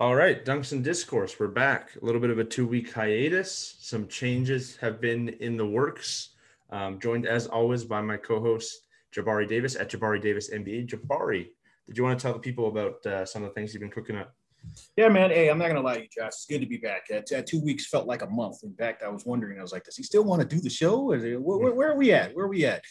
All right, Dunks and Discourse, we're back. A little bit of a two week hiatus. Some changes have been in the works. Um, joined as always by my co host, Jabari Davis at Jabari Davis NBA. Jabari, did you want to tell the people about uh, some of the things you've been cooking up? Yeah, man. Hey, I'm not gonna lie to you, Josh. It's good to be back. Uh, two weeks felt like a month. In fact, I was wondering. I was like, does he still want to do the show? Where, where, are we at? Where are we at?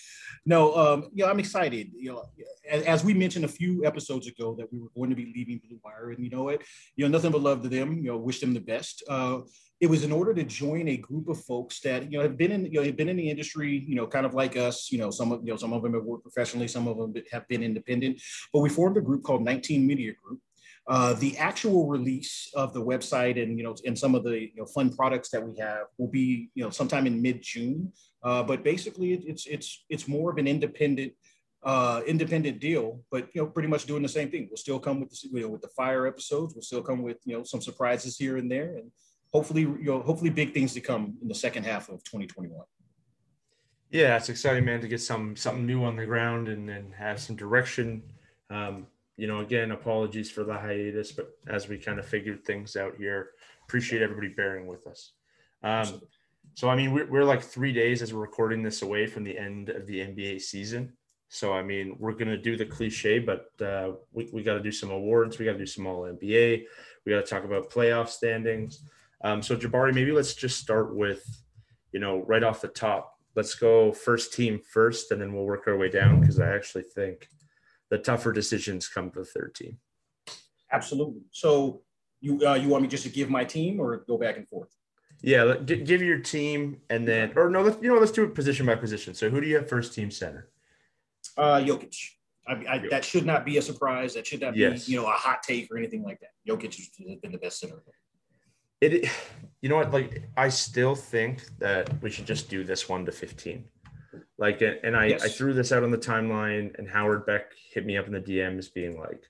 No, um, you know, I'm excited. You know, as, as, we mentioned a few episodes ago that we were going to be leaving Blue Wire, and you know what? You know, nothing but love to them. You know, wish them the best. Uh, it was in order to join a group of folks that you know have been in you know have been in the industry you know kind of like us you know some of you know some of them have worked professionally some of them have been independent but we formed a group called 19 media group uh, the actual release of the website and you know and some of the you know, fun products that we have will be you know sometime in mid June. Uh, but basically, it, it's it's it's more of an independent uh, independent deal, but you know pretty much doing the same thing. We'll still come with the you know, with the fire episodes. We'll still come with you know some surprises here and there, and hopefully you know hopefully big things to come in the second half of 2021. Yeah, it's exciting, man, to get some something new on the ground and then have some direction. Um, you know, again, apologies for the hiatus, but as we kind of figured things out here, appreciate everybody bearing with us. Um, so, I mean, we're, we're like three days as we're recording this away from the end of the NBA season. So, I mean, we're going to do the cliche, but uh, we, we got to do some awards. We got to do some all NBA. We got to talk about playoff standings. Um, so, Jabari, maybe let's just start with, you know, right off the top. Let's go first team first, and then we'll work our way down because I actually think – the tougher decisions come to the third team. Absolutely. So you uh, you want me just to give my team or go back and forth? Yeah, give your team and then or no, let's you know let's do it position by position. So who do you have first team center? Uh, Jokic. I, I, that should not be a surprise. That should not be yes. you know a hot take or anything like that. Jokic has been the best center. It, you know what? Like I still think that we should just do this one to fifteen. Like, and I, yes. I threw this out on the timeline, and Howard Beck hit me up in the DMs being like,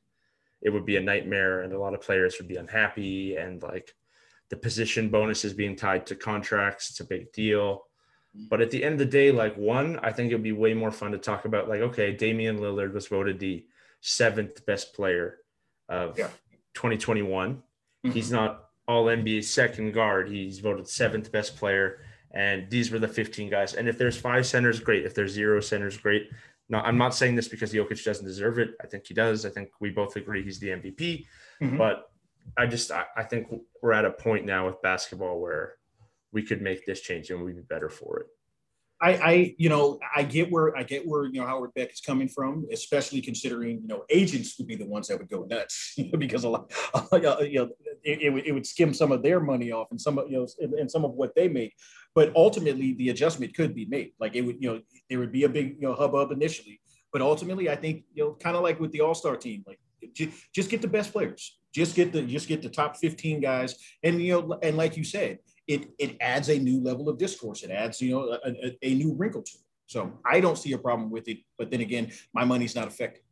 it would be a nightmare, and a lot of players would be unhappy, and like the position bonuses being tied to contracts, it's a big deal. But at the end of the day, like one, I think it would be way more fun to talk about like, okay, Damian Lillard was voted the seventh best player of yeah. 2021. Mm-hmm. He's not all NBA second guard. He's voted seventh best player and these were the 15 guys. And if there's five centers, great. If there's zero centers, great. No, I'm not saying this because Jokic doesn't deserve it. I think he does. I think we both agree he's the MVP. Mm-hmm. But I just I, I think we're at a point now with basketball where we could make this change and we'd be better for it. I, I, you know, I get where I get where you know Howard Beck is coming from, especially considering you know agents would be the ones that would go nuts because a lot, you know, it, it, would, it would skim some of their money off and some of you know and some of what they make, but ultimately the adjustment could be made. Like it would, you know, there would be a big you know hubbub initially, but ultimately I think you know kind of like with the All Star team, like just get the best players, just get the just get the top fifteen guys, and you know, and like you said it it adds a new level of discourse. It adds you know a, a, a new wrinkle to it. So I don't see a problem with it. But then again, my money's not affected.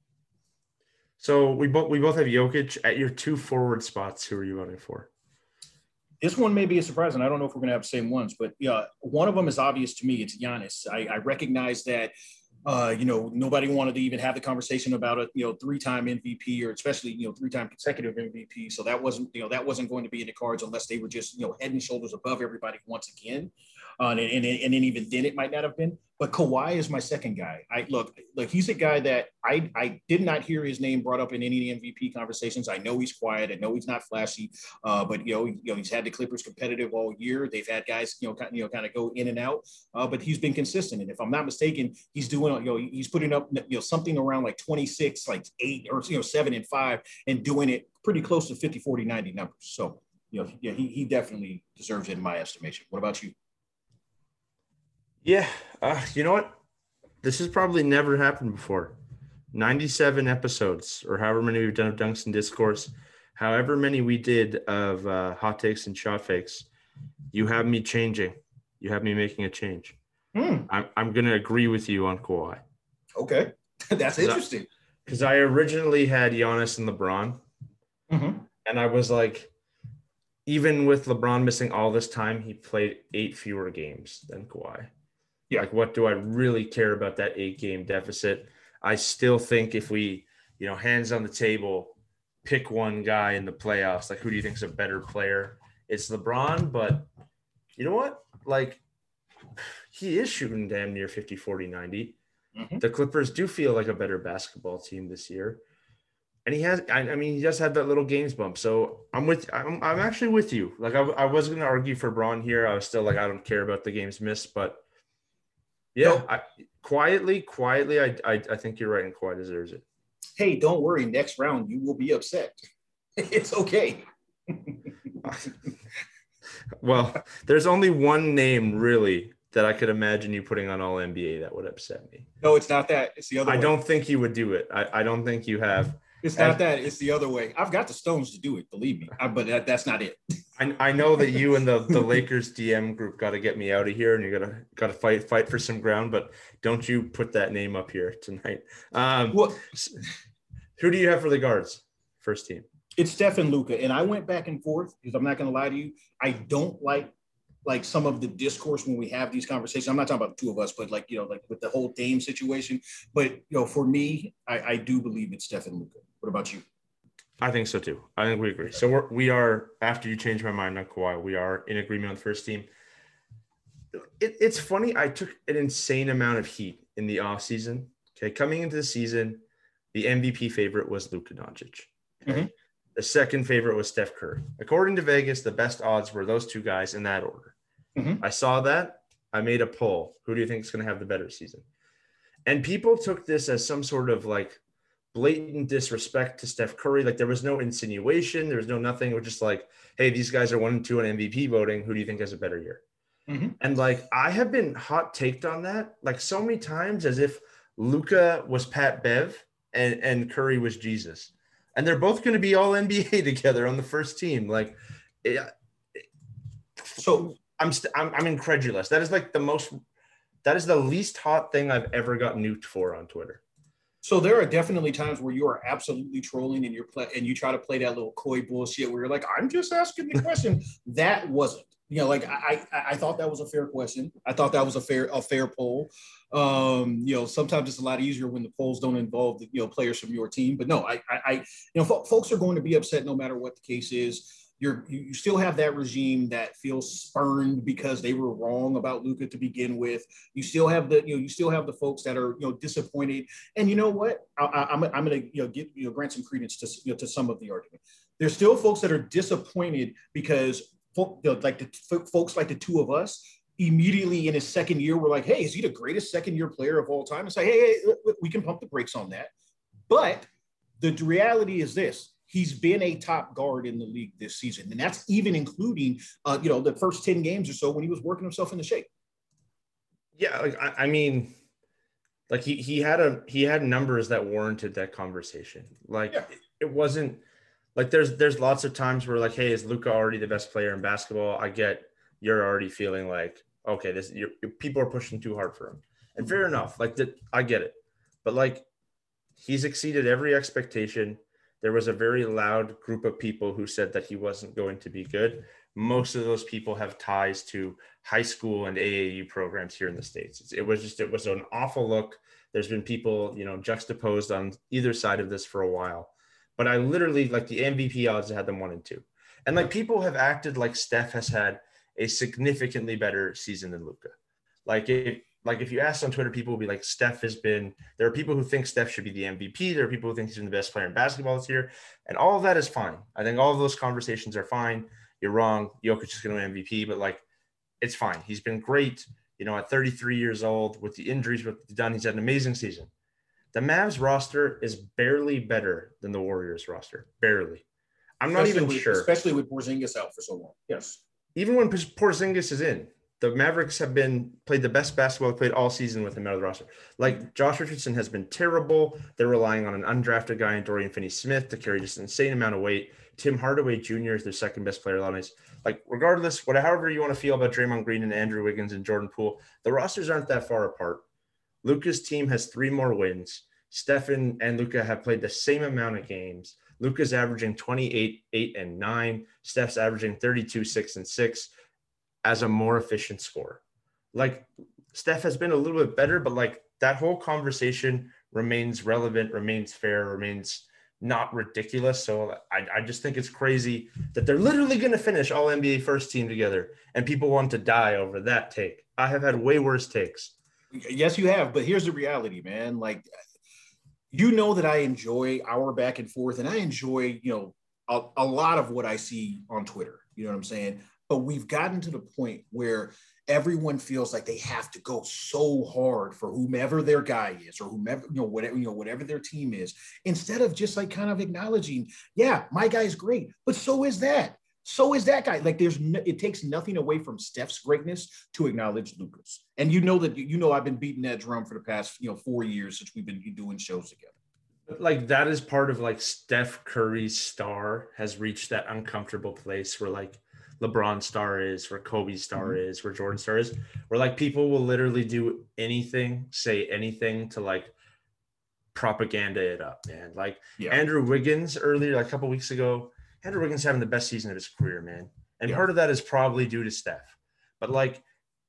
So we both we both have Jokic at your two forward spots. Who are you voting for? This one may be a surprise, and I don't know if we're going to have the same ones, but yeah, one of them is obvious to me. It's Giannis. I, I recognize that uh, you know, nobody wanted to even have the conversation about a, you know, three-time MVP or especially, you know, three-time consecutive MVP. So that wasn't, you know, that wasn't going to be in the cards unless they were just, you know, head and shoulders above everybody once again. Uh, and, and, and then even then it might not have been. But Kawhi is my second guy. I look, look, he's a guy that I I did not hear his name brought up in any MVP conversations. I know he's quiet. I know he's not flashy. Uh, but you know, you know, he's had the Clippers competitive all year. They've had guys, you know, kind, you know, kind of go in and out. Uh, but he's been consistent. And if I'm not mistaken, he's doing, you know, he's putting up, you know, something around like 26, like eight or you know, seven and five, and doing it pretty close to 50, 40, 90 numbers. So you know, yeah, he, he definitely deserves it in my estimation. What about you? Yeah, uh, you know what? This has probably never happened before. 97 episodes, or however many we've done of Dunks and Discourse, however many we did of uh, hot takes and shot fakes, you have me changing. You have me making a change. Hmm. I'm, I'm going to agree with you on Kawhi. Okay. That's interesting. Because I, I, originally had Giannis and LeBron. Mm-hmm. And I was like, even with LeBron missing all this time, he played eight fewer games than Kawhi. Yeah. Like, what do I really care about that eight game deficit? I still think if we you know, hands on the table, pick one guy in the playoffs. Like, who do you think is a better player? It's LeBron, but you know what? Like, he is shooting damn near 50, 40, 90. Mm-hmm. The Clippers do feel like a better basketball team this year. And he has, I, I mean, he just had that little games bump. So I'm with, I'm, I'm actually with you. Like, I, I was going to argue for Bron here. I was still like, I don't care about the games missed, but yeah. I, quietly, quietly, I, I, I think you're right, and Kawhi deserves it. Hey, don't worry. Next round, you will be upset. it's okay. well, there's only one name really that I could imagine you putting on all NBA that would upset me. No, it's not that. It's the other. I way. don't think you would do it. I, I don't think you have. It's not that. It's the other way. I've got the stones to do it. Believe me. I, but that, that's not it. I, I know that you and the, the Lakers DM group got to get me out of here, and you're gonna got to fight fight for some ground. But don't you put that name up here tonight. Um, what? Who do you have for the guards? First team. It's Steph and Luka, and I went back and forth because I'm not going to lie to you. I don't like like some of the discourse when we have these conversations. I'm not talking about the two of us, but like you know, like with the whole Dame situation. But you know, for me, I, I do believe it's Steph and Luka. What about you? I think so too. I think we agree. So we're, we are after you change my mind on Kawhi, we are in agreement on the first team. It, it's funny. I took an insane amount of heat in the off season. Okay, coming into the season, the MVP favorite was Luka Doncic. Okay? Mm-hmm. The second favorite was Steph Curry. According to Vegas, the best odds were those two guys in that order. Mm-hmm. I saw that. I made a poll. Who do you think is going to have the better season? And people took this as some sort of like blatant disrespect to Steph Curry. Like there was no insinuation, there was no nothing. It was just like, hey, these guys are one and two on MVP voting. Who do you think has a better year? Mm-hmm. And like I have been hot taked on that like so many times as if Luka was Pat Bev and, and Curry was Jesus. And they're both going to be all NBA together on the first team. Like, it, so I'm, st- I'm I'm incredulous. That is like the most. That is the least hot thing I've ever got nuked for on Twitter. So there are definitely times where you are absolutely trolling and you're play and you try to play that little coy bullshit where you're like, I'm just asking the question. that wasn't. You know, like I, I I thought that was a fair question. I thought that was a fair a fair poll. Um, you know, sometimes it's a lot easier when the polls don't involve the, you know players from your team. But no, I I, I you know, folks are going to be upset no matter what the case is you're you still have that regime that feels spurned because they were wrong about Luka to begin with. You still have the you know you still have the folks that are you know disappointed. And you know what? I, am I'm, I'm to you know get you know grant some credence to you know, to some of the argument. There's still folks that are disappointed because folk, you know, like the folks like the two of us immediately in his second year were like, hey, is he the greatest second year player of all time? And say, hey, hey, we can pump the brakes on that. But the reality is this he's been a top guard in the league this season, and that's even including, uh, you know, the first ten games or so when he was working himself into shape. Yeah, like I, I mean, like he he had a he had numbers that warranted that conversation. Like yeah. it, it wasn't like there's there's lots of times where like, hey, is Luka already the best player in basketball? I get you're already feeling like, okay, this you're, people are pushing too hard for him, and fair enough. Like that, I get it, but like he's exceeded every expectation there was a very loud group of people who said that he wasn't going to be good. Most of those people have ties to high school and AAU programs here in the States. It was just, it was an awful look. There's been people, you know, juxtaposed on either side of this for a while. But I literally, like the MVP odds, had them one and two. And like people have acted like Steph has had a significantly better season than Luka. Like if like if you ask on Twitter, people will be like, Steph has been. There are people who think Steph should be the MVP. There are people who think he's been the best player in basketball this year, and all of that is fine. I think all of those conversations are fine. You're wrong. Jokic is going to win MVP, but like, it's fine. He's been great. You know, at 33 years old, with the injuries, he's done, he's had an amazing season. The Mavs roster is barely better than the Warriors roster. Barely. I'm especially not even with, sure. Especially with Porzingis out for so long. Yes. Even when Porzingis is in, the Mavericks have been played the best basketball they played all season with him out of the roster. Like Josh Richardson has been terrible. They're relying on an undrafted guy in Dorian Finney-Smith to carry just an insane amount of weight. Tim Hardaway Jr. is their second best player his. Like regardless, whatever you want to feel about Draymond Green and Andrew Wiggins and Jordan Poole, the rosters aren't that far apart. Luka's team has three more wins. Stephen and Luka have played the same amount of games. Luka's averaging 28, 8, and 9. Steph's averaging 32, 6, and 6 as a more efficient scorer. Like Steph has been a little bit better, but like that whole conversation remains relevant, remains fair, remains not ridiculous. So I, I just think it's crazy that they're literally going to finish all NBA first team together and people want to die over that take. I have had way worse takes. Yes, you have. But here's the reality, man. Like, you know that I enjoy our back and forth and I enjoy, you know, a, a lot of what I see on Twitter. You know what I'm saying? But we've gotten to the point where everyone feels like they have to go so hard for whomever their guy is or whomever you know whatever you know whatever their team is instead of just like kind of acknowledging yeah my guy's great but so is that. So is that guy. Like there's no, it takes nothing away from steph's greatness to acknowledge lucas. And you know that you know i've been beating that drum for the past you know four years since we've been doing shows together. Like that is part of like steph curry's star has reached that uncomfortable place where like LeBron star is, where Kobe star mm-hmm. is, where Jordan star is, where like people will literally do anything, say anything to like propaganda it up, man. Like yeah. Andrew Wiggins earlier, like a couple weeks ago, Andrew Wiggins having the best season of his career, man. And yeah. part of that is probably due to Steph. But like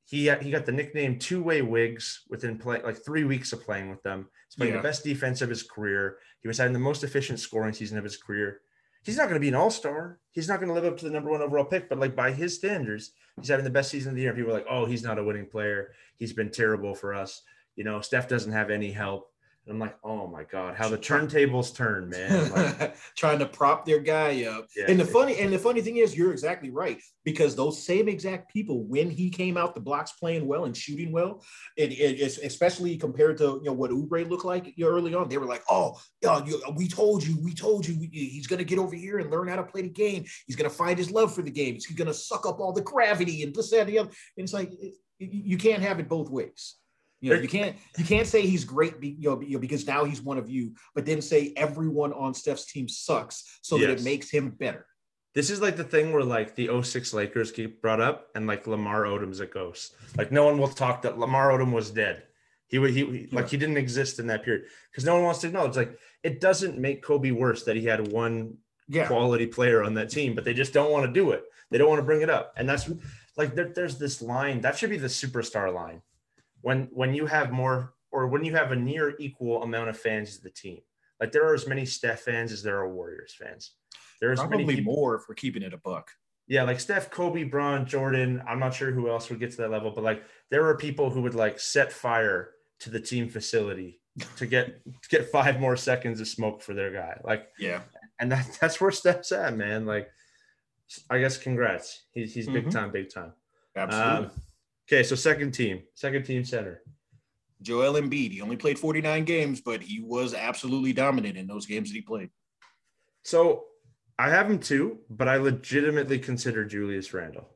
he he got the nickname two way Wigs within play like three weeks of playing with them. He's playing yeah. the best defense of his career. He was having the most efficient scoring season of his career he's not going to be an all star. He's not going to live up to the number one overall pick, but like by his standards, he's having the best season of the year. People are like, oh, he's not a winning player. He's been terrible for us. You know, Steph doesn't have any help. And I'm like, oh my God, how the turntables turn, man. Like, Trying to prop their guy up. Yeah, and the funny and the funny thing is you're exactly right. Because those same exact people, when he came out the blocks playing well and shooting well, and, especially compared to you know what Oubre looked like early on, they were like, oh, yeah, you, uh, we told you, we told you he's gonna get over here and learn how to play the game. He's gonna find his love for the game. He's gonna suck up all the gravity and this, that, and the other. And it's like you can't have it both ways. You know, you can't you can't say he's great, be, you, know, because now he's one of you, but then say everyone on Steph's team sucks, so yes. that it makes him better. This is like the thing where like the 06 Lakers keep brought up, and like Lamar Odom's a ghost. Like no one will talk that Lamar Odom was dead. He would he, he like he didn't exist in that period because no one wants to acknowledge. Like it doesn't make Kobe worse that he had one yeah. quality player on that team, but they just don't want to do it. They don't want to bring it up, and that's like there, there's this line that should be the superstar line when when you have more or when you have a near equal amount of fans as the team. Like there are as many Steph fans as there are Warriors fans. There's probably people, more if we're keeping it a buck. Yeah, like Steph, Kobe, Bron, Jordan. I'm not sure who else would get to that level, but like there are people who would like set fire to the team facility to get to get five more seconds of smoke for their guy. Like yeah, and that, that's where Steph's at, man. Like I guess congrats. He's he's big mm-hmm. time, big time. Absolutely. Um, Okay, so second team, second team center. Joel Embiid. He only played 49 games, but he was absolutely dominant in those games that he played. So I have him too, but I legitimately consider Julius Randle.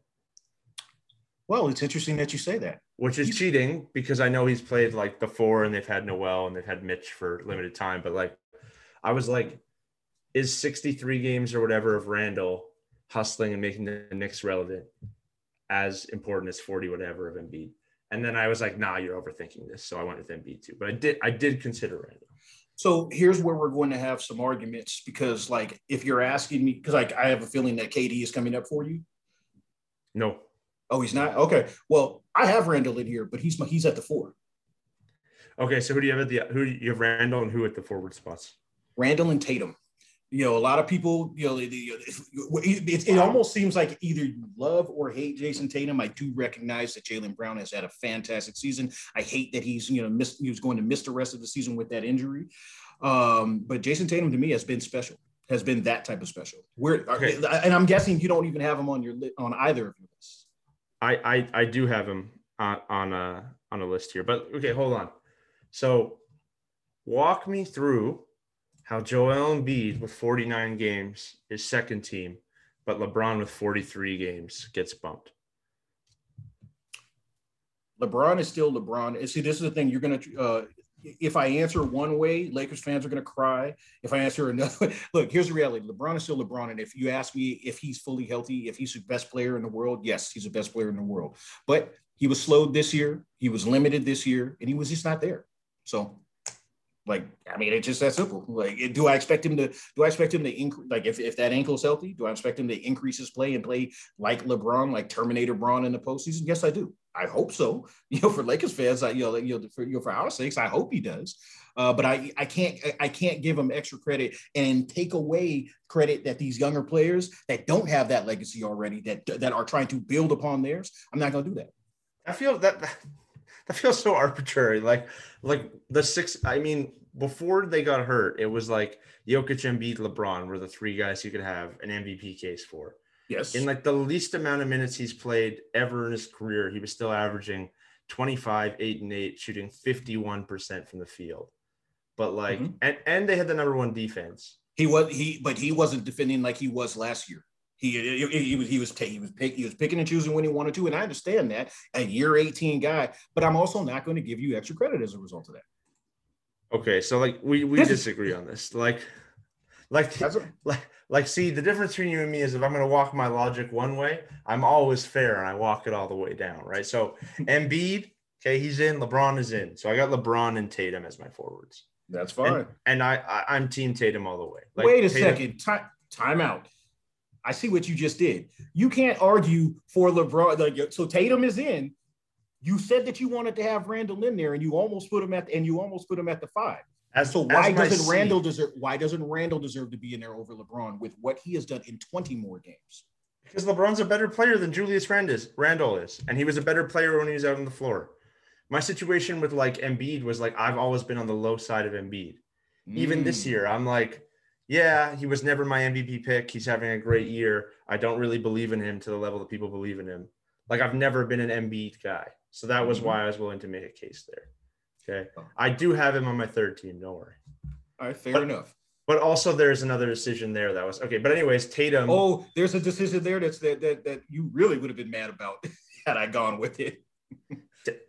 Well, it's interesting that you say that. Which is he's- cheating because I know he's played like before and they've had Noel and they've had Mitch for limited time. But like, I was like, is 63 games or whatever of Randle hustling and making the Knicks relevant? As important as 40 whatever of Embiid. And then I was like, nah, you're overthinking this. So I went with Embiid too. But I did I did consider Randle. So here's where we're going to have some arguments because like if you're asking me, because like I have a feeling that KD is coming up for you. No. Oh, he's not? Okay. Well, I have Randle in here, but he's he's at the four. Okay, so who do you have at the who you have Randle and who at the forward spots? Randle and Tatum you know, a lot of people, you know, it, it, it, almost seems like either you love or hate Jayson Tatum. I do recognize that Jaylen Brown has had a fantastic season. I hate that he's, you know, missed, he was going to miss the rest of the season with that injury. Um, but Jayson Tatum to me has been special, has been that type of special. Where, okay. and I'm guessing you don't even have him on your on either of your lists. I I, I do have him on on a on a list here, but okay, hold on. So, walk me through how Joel Embiid with 49 games is second team, but LeBron with 43 games gets bumped. LeBron is still LeBron. See, this is the thing. You're gonna uh, if I answer one way, Lakers fans are gonna cry. If I answer another look, here's the reality. LeBron is still LeBron. And if you ask me if he's fully healthy, if he's the best player in the world, yes, he's the best player in the world. But he was slowed this year, he was limited this year, and he was just not there. So like, I mean, it's just that simple. Like, do I expect him to? Do I expect him to increase? Like, if, if that ankle's healthy, do I expect him to increase his play and play like LeBron, like Terminator Bron in the postseason? Yes, I do. I hope so. You know, for Lakers fans, I, you know, you know, for, you know, for our sakes, I hope he does. Uh, but I, I can't, I can't give him extra credit and take away credit that these younger players that don't have that legacy already, that that are trying to build upon theirs. I'm not going to do that. I feel that that feels so arbitrary. Like, like the six. I mean, before they got hurt, it was like Jokic, Embiid, LeBron were the three guys you could have an MVP case for. Yes. In like the least amount of minutes he's played ever in his career, he was still averaging 25, 8 and 8, shooting 51% from the field. But like mm-hmm. and, and they had the number one defense. He was he but he wasn't defending like he was last year. He, he, he was he was he was pick, he was picking and choosing when he wanted to, and I understand that a year 18 guy, but I'm also not going to give you extra credit as a result of that. Okay, so like we we disagree on this. Like like like like, see, the difference between you and me is if I'm going to walk my logic one way, I'm always fair and I walk it all the way down, right? So Embiid, okay, he's in. LeBron is in. So I got LeBron and Tatum as my forwards. That's fine. And, and I, I am Team Tatum all the way. Like, Wait a Tatum, second. Time time out. I see what you just did. You can't argue for LeBron. Like, so Tatum is in. You said that you wanted to have Randle in there, and you almost put him at and you almost put him at the five. As, so why doesn't Randle deserve why doesn't Randle deserve to be in there over LeBron with what he has done in 20 more games? Because LeBron's a better player than Julius Randle is, and he was a better player when he was out on the floor. My situation with like Embiid was like I've always been on the low side of Embiid. Mm. Even this mm. year, I'm like, yeah, he was never my MVP pick. He's having a great year. I don't really believe in him to the level that people believe in him. Like I've never been an Embiid guy. So that was mm-hmm. why I was willing to make a case there. Okay. Oh. I do have him on my third team. Don't worry. All right. Fair but, enough. But also, there's another decision there that was okay. But anyways, Tatum. Oh, there's a decision there that's that that, that you really would have been mad about had I gone with it.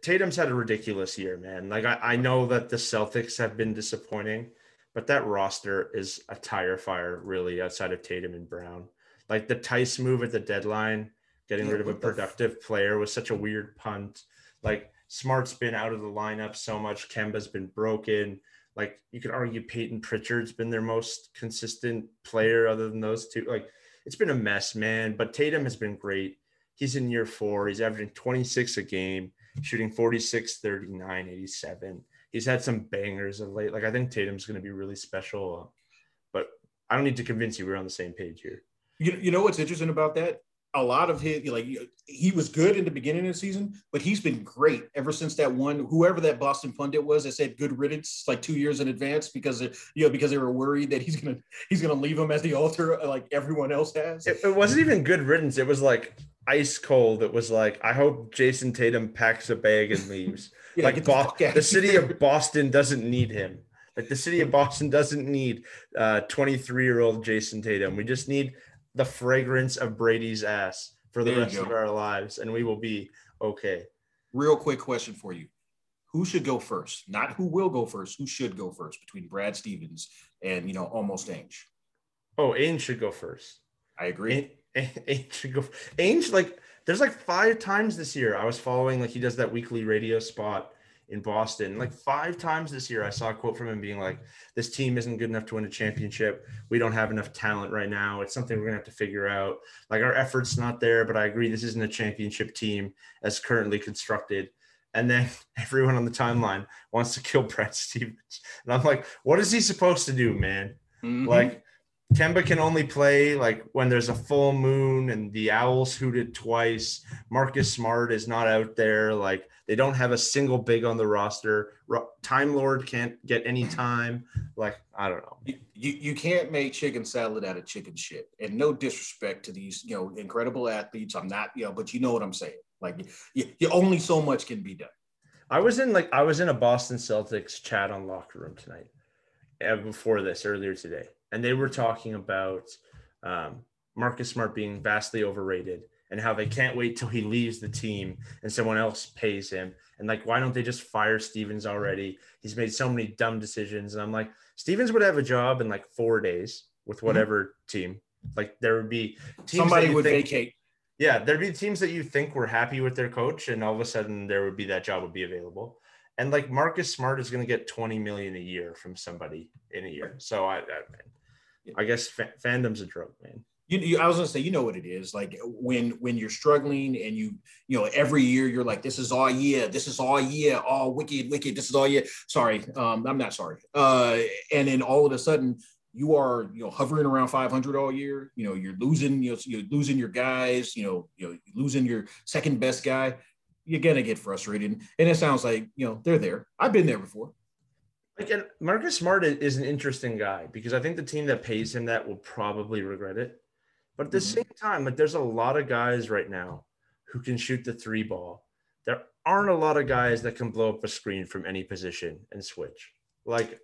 Tatum's had a ridiculous year, man. Like I, I know that the Celtics have been disappointing, but that roster is a tire fire, really, outside of Tatum and Brown. Like the Theis move at the deadline, getting yeah, rid of a productive f- player was such a weird punt. Like Smart's been out of the lineup so much. Kemba's been broken. Like you could argue Payton Pritchard's been their most consistent player other than those two. Like it's been a mess, man. But Tatum has been great. He's in year four. He's averaging 26 a game, shooting 46, 39, 87. He's had some bangers of late. Like I think Tatum's going to be really special. But I don't need to convince you we're on the same page here. You, you know what's interesting about that? a lot of his like he was good in the beginning of the season, but he's been great ever since that one whoever that Boston pundit was that said good riddance like two years in advance because it, you know because they were worried that he's gonna he's gonna leave him as the altar like everyone else has. It, it wasn't even good riddance. It was like ice cold. It was like I hope Jayson Tatum packs a bag and leaves. Yeah, like Bo- the, the city of Boston doesn't need him. Like the city of Boston doesn't need uh 23 year old Jayson Tatum. We just need the fragrance of Brady's ass for the there rest of our lives, and we will be okay. Real quick question for you. Who should go first? Not who will go first, who should go first between Brad Stevens and you know almost Ainge? Oh, Ainge should go first. I agree. Ainge should go. Ainge, like, there's like five times this year I was following, like, he does that weekly radio spot in Boston. Like five times this year, I saw a quote from him being like, "This team isn't good enough to win a championship. We don't have enough talent right now. It's something we're gonna have to figure out. Like our efforts not there, but I agree this isn't a championship team as currently constructed." And then everyone on the timeline wants to kill Brad Stevens, and I'm like, "What is he supposed to do, man? Mm-hmm. Like." Kemba can only play like when there's a full moon and the owls hooted twice. Marcus Smart is not out there. Like they don't have a single big on the roster. Time Lord can't get any time. Like I don't know. You, you, can't make chicken salad out of chicken shit. And no disrespect to these you know incredible athletes. I'm not you know, but you know what I'm saying. Like you, you only so much can be done. I was in like I was in a Boston Celtics chat on locker room tonight. Uh, before this earlier today and they were talking about um, Marcus Smart being vastly overrated and how they can't wait till he leaves the team and someone else pays him. And like, why don't they just fire Stevens already? He's made so many dumb decisions. And I'm like, Stevens would have a job in like four days with mm-hmm. whatever mm-hmm. team. Like there would be somebody would think, vacate. Yeah, there'd be teams that you think were happy with their coach, and all of a sudden there would be that job would be available. And like Marcus Smart is going to get 20 million a year from somebody in a year. So I, I, I guess fa- fandom's a drug, man. You, you, I was gonna say, you know what it is. Like when when you're struggling and you, you know, every year you're like, this is all year, this is all year, all wicked, wicked, this is all year. Sorry, um, I'm not sorry. Uh, and then all of a sudden you are, you know, hovering around 500 all year. You know, you're losing, you know, you're losing your guys. You know, you know, losing your second best guy. You're gonna get frustrated, and it sounds like you know they're there. I've been there before. Again, Marcus Smart is an interesting guy because I think the team that pays him that will probably regret it. But at the mm-hmm. same time, like there's a lot of guys right now who can shoot the three ball. There aren't a lot of guys that can blow up a screen from any position and switch. Like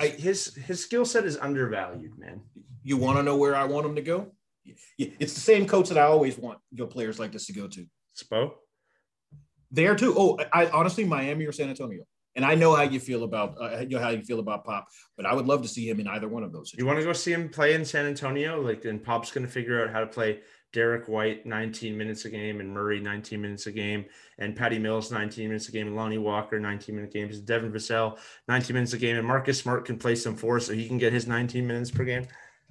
I, his his skill set is undervalued, man. You want to know where I want him to go? It's the same coach that I always want your players like this to go to. Spo. There too. Oh, I honestly Miami or San Antonio. And I know how you feel about uh, you know how you feel about Pop, but I would love to see him in either one of those. Situations. You want to go see him play in San Antonio? Like, and Pop's going to figure out how to play Derrick White 19 minutes a game, and Murray 19 minutes a game, and Patty Mills 19 minutes a game, and Lonnie Walker 19 minute games, Devin Vassell 19 minutes a game, and Marcus Smart can play some four, so he can get his 19 minutes per game.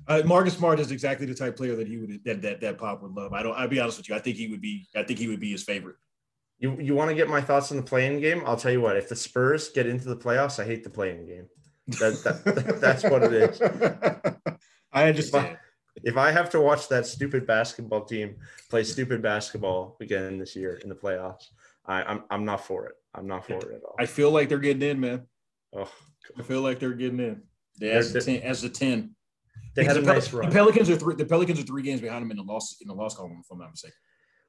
Uh, Marcus Smart is exactly the type of player that he would that, that that Pop would love. I don't. I'll be honest with you. I think he would be. I think he would be his favorite. You you want to get my thoughts on the play-in game? I'll tell you what. If the Spurs get into the playoffs, I hate the play-in game. That, that that's what it is. I understand. If I, if I have to watch that stupid basketball team play stupid basketball again this year in the playoffs, I, I'm I'm not for it. I'm not for it at all. I feel like they're getting in, man. Oh, I feel like they're getting in. Yeah, as a ten. As a ten. They had a the, nice run. The Pelicans are three. The Pelicans are three games behind them in the loss in the loss column, if I'm not mistaken.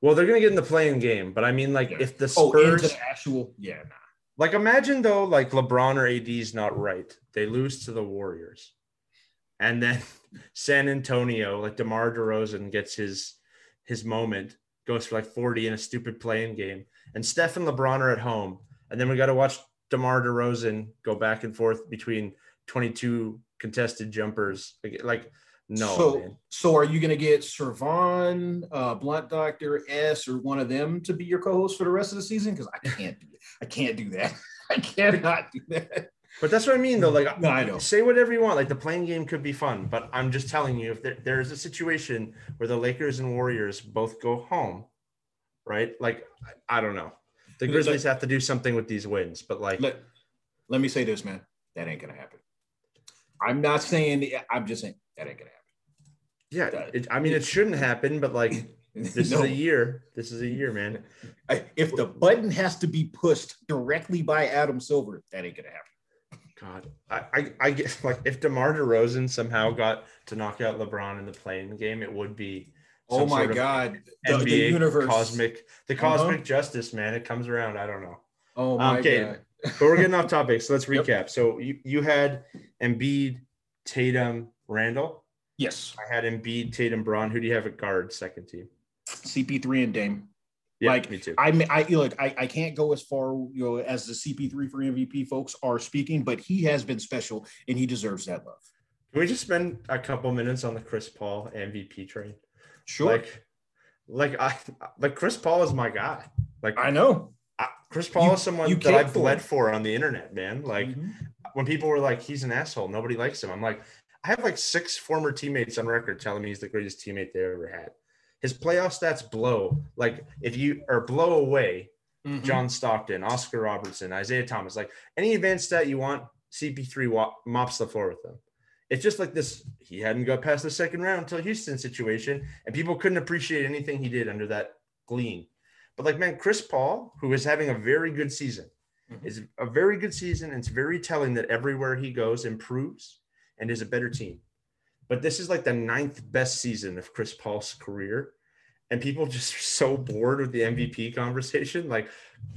Well, they're gonna get in the play-in game, but I mean, like, yeah. if the Spurs oh, into the actual, yeah, nah. Like, imagine though, like LeBron or AD is not right. They lose to the Warriors, and then San Antonio, like DeMar DeRozan gets his his moment, goes for like 40 in a stupid play-in game, and Steph and LeBron are at home, and then we got to watch DeMar DeRozan go back and forth between 22 contested jumpers, like. like no. So, man. so are you going to get Servan, uh, Blunt Doctor, S, or one of them to be your co-host for the rest of the season? Because I can't do I can't do that. I cannot do that. But that's what I mean, though. Like, no, I know. Say whatever you want. Like, the play-in game could be fun, but I'm just telling you, if there, there's a situation where the Lakers and Warriors both go home, right? Like, I, I don't know. The Grizzlies have to do something with these wins, but like, let, let me say this, man. That ain't gonna happen. I'm not saying. I'm just saying that ain't gonna happen. Yeah, it, I mean, it shouldn't happen, but like this no. is a year. This is a year, man. If the button has to be pushed directly by Adam Silver, that ain't gonna happen. God, I, I, I get like if DeMar DeRozan somehow got to knock out LeBron in the play-in game, it would be. Oh my God! NBA the, the universe, cosmic, the cosmic uh-huh. justice, man. It comes around. I don't know. Oh my okay. God! but we're getting off topic, so let's recap. Yep. So you you had Embiid, Tatum, Randle. Yes. I had Embiid, Tatum, Bron. Who do you have at guard, second team? CP3 and Dame. Yeah, like me too. I I look, I, I can't go as far you know as the CP3 for MVP folks are speaking, but he has been special and he deserves that love. Can we just spend a couple minutes on the Chris Paul MVP train? Sure. Like, like I like Chris Paul is my guy. Like I know. I, Chris Paul you, is someone that I've bled for on the internet, man. Like mm-hmm. when people were like, he's an asshole, nobody likes him. I'm like, I have like six former teammates on record telling me he's the greatest teammate they ever had. His playoff stats blow. Like if you or blow away mm-hmm. John Stockton, Oscar Robertson, Isiah Thomas, like any advanced stat you want, CP3 mops the floor with them. It's just like this. He hadn't got past the second round until Houston situation, and people couldn't appreciate anything he did under that gleam. But like, man, Chris Paul, who is having a very good season, mm-hmm. is a very good season. And it's very telling that everywhere he goes improves and is a better team. But this is like the ninth best season of Chris Paul's career. And people just are so bored with the MVP conversation. Like,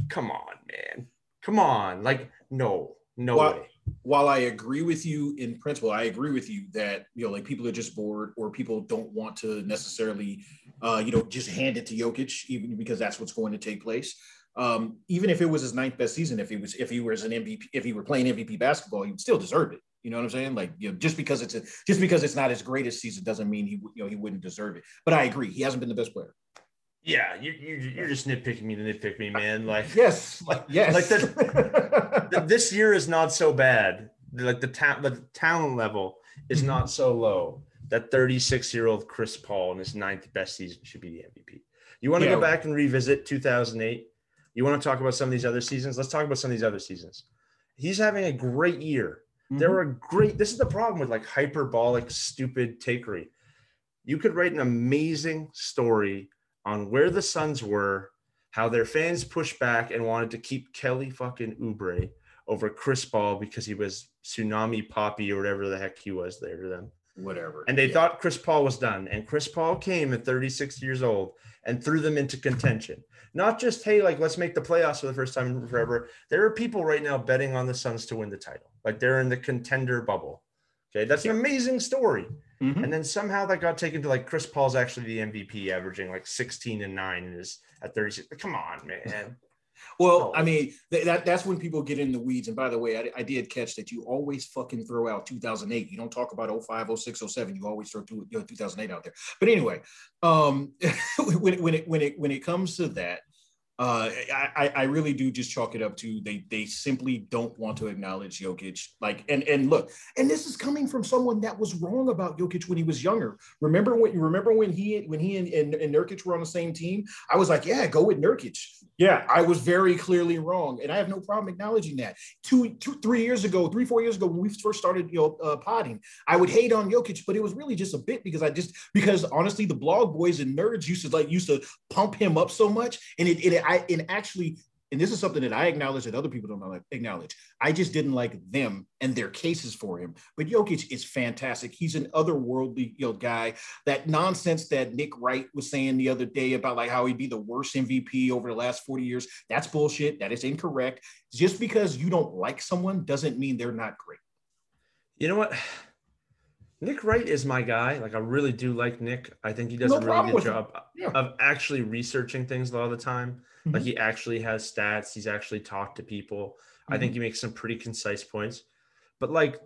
come on, man. Come on. Like, no, no while, way. While I agree with you in principle, I agree with you that, you know, like people are just bored or people don't want to necessarily, uh, you know, just hand it to Jokic, even because that's what's going to take place. Um, even if it was his ninth best season, if he was if he was an MVP, if he were playing MVP basketball, he would still deserve it. You know what I'm saying? Like, you know, just because it's a, just because it's not his greatest season doesn't mean he you know he wouldn't deserve it. But I agree, he hasn't been the best player. Yeah, you, you you're just nitpicking me to nitpick me, man. Like yes, like yes, like the, the, this year is not so bad. Like the ta- the talent level is mm-hmm. not so low that 36 year old Chris Paul in his ninth best season should be the MVP. You want to yeah. go back and revisit 2008? You want to talk about some of these other seasons? Let's talk about some of these other seasons. He's having a great year. Mm-hmm. There were great. This is the problem with like hyperbolic, stupid takery. You could write an amazing story on where the Suns were, how their fans pushed back and wanted to keep Kelly fucking Oubre over Chris Paul because he was tsunami poppy or whatever the heck he was there to them. Whatever. And they yeah. thought Chris Paul was done. And Chris Paul came at 36 years old and threw them into contention. Not just, hey, like, let's make the playoffs for the first time forever. There are people right now betting on the Suns to win the title. Like they're in the contender bubble. Okay. That's an amazing story. Mm-hmm. And then somehow that got taken to like Chris Paul's actually the MVP, averaging like 16 and nine and is at 36. Come on, man. Well. I mean, th- that that's when people get in the weeds. And by the way, I, I, did catch that you always fucking throw out 2008. You don't talk about 05, 06, 07. You always throw two, you know, 2008 out there. But anyway, um, when, when it when it when it comes to that, uh, I, I really do just chalk it up to they they simply don't want to acknowledge Jokic. Like and and look, and this is coming from someone that was wrong about Jokic when he was younger. Remember when remember when he when he and, and, and Nurkic were on the same team? I was like, yeah, go with Nurkic. Yeah, I was very clearly wrong, and I have no problem acknowledging that. Two, two, three years ago, three, four years ago, when we first started, you know, uh, potting, I would hate on Jokic, but it was really just a bit because I just because honestly, the blog boys and nerds used to like used to pump him up so much, and it, it I and actually and this is something that I acknowledge that other people don't acknowledge. I just didn't like them and their cases for him. But Jokic is fantastic. He's an otherworldly you know, guy. That nonsense that Nick Wright was saying the other day about like how he'd be the worst MVP over the last 40 years, that's bullshit. That is incorrect. Just because you don't like someone doesn't mean they're not great. You know what? Nick Wright is my guy. Like I really do like Nick. I think he does no a really good job yeah. of actually researching things a lot of the time. Mm-hmm. Like he actually has stats. He's actually talked to people. Mm-hmm. I think mm-hmm. he makes some pretty concise points. But like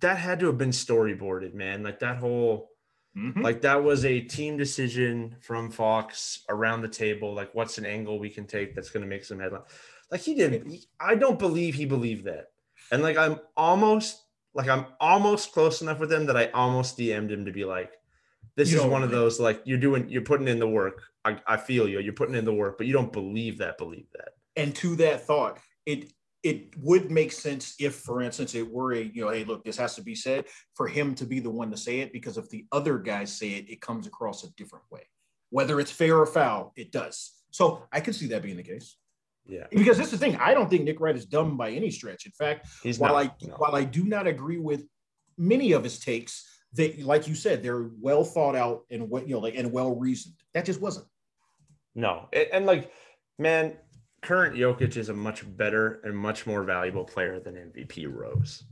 that had to have been storyboarded, man. Like that whole mm-hmm. like that was a team decision from Fox around the table. Like what's an angle we can take that's going to make some headline. Like he didn't. I don't believe he believed that. And like I'm almost like I'm almost close enough with him that I almost DM'd him to be like, this you is one of those like you're doing you're putting in the work. I, I feel you. You're putting in the work, but you don't believe that. Believe that. And to that thought, it it would make sense if, for instance, it were a you know, hey, look, this has to be said for him to be the one to say it because if the other guys say it, it comes across a different way. Whether it's fair or foul, it does. So I could see that being the case. Yeah. Because this is the thing. I don't think Nick Wright is dumb by any stretch. In fact, He's while not, I no. while I do not agree with many of his takes, they like you said, they're well thought out and what you know, like and well reasoned. That just wasn't. No, and, like, man, current Jokic is a much better and much more valuable player than MVP Rose.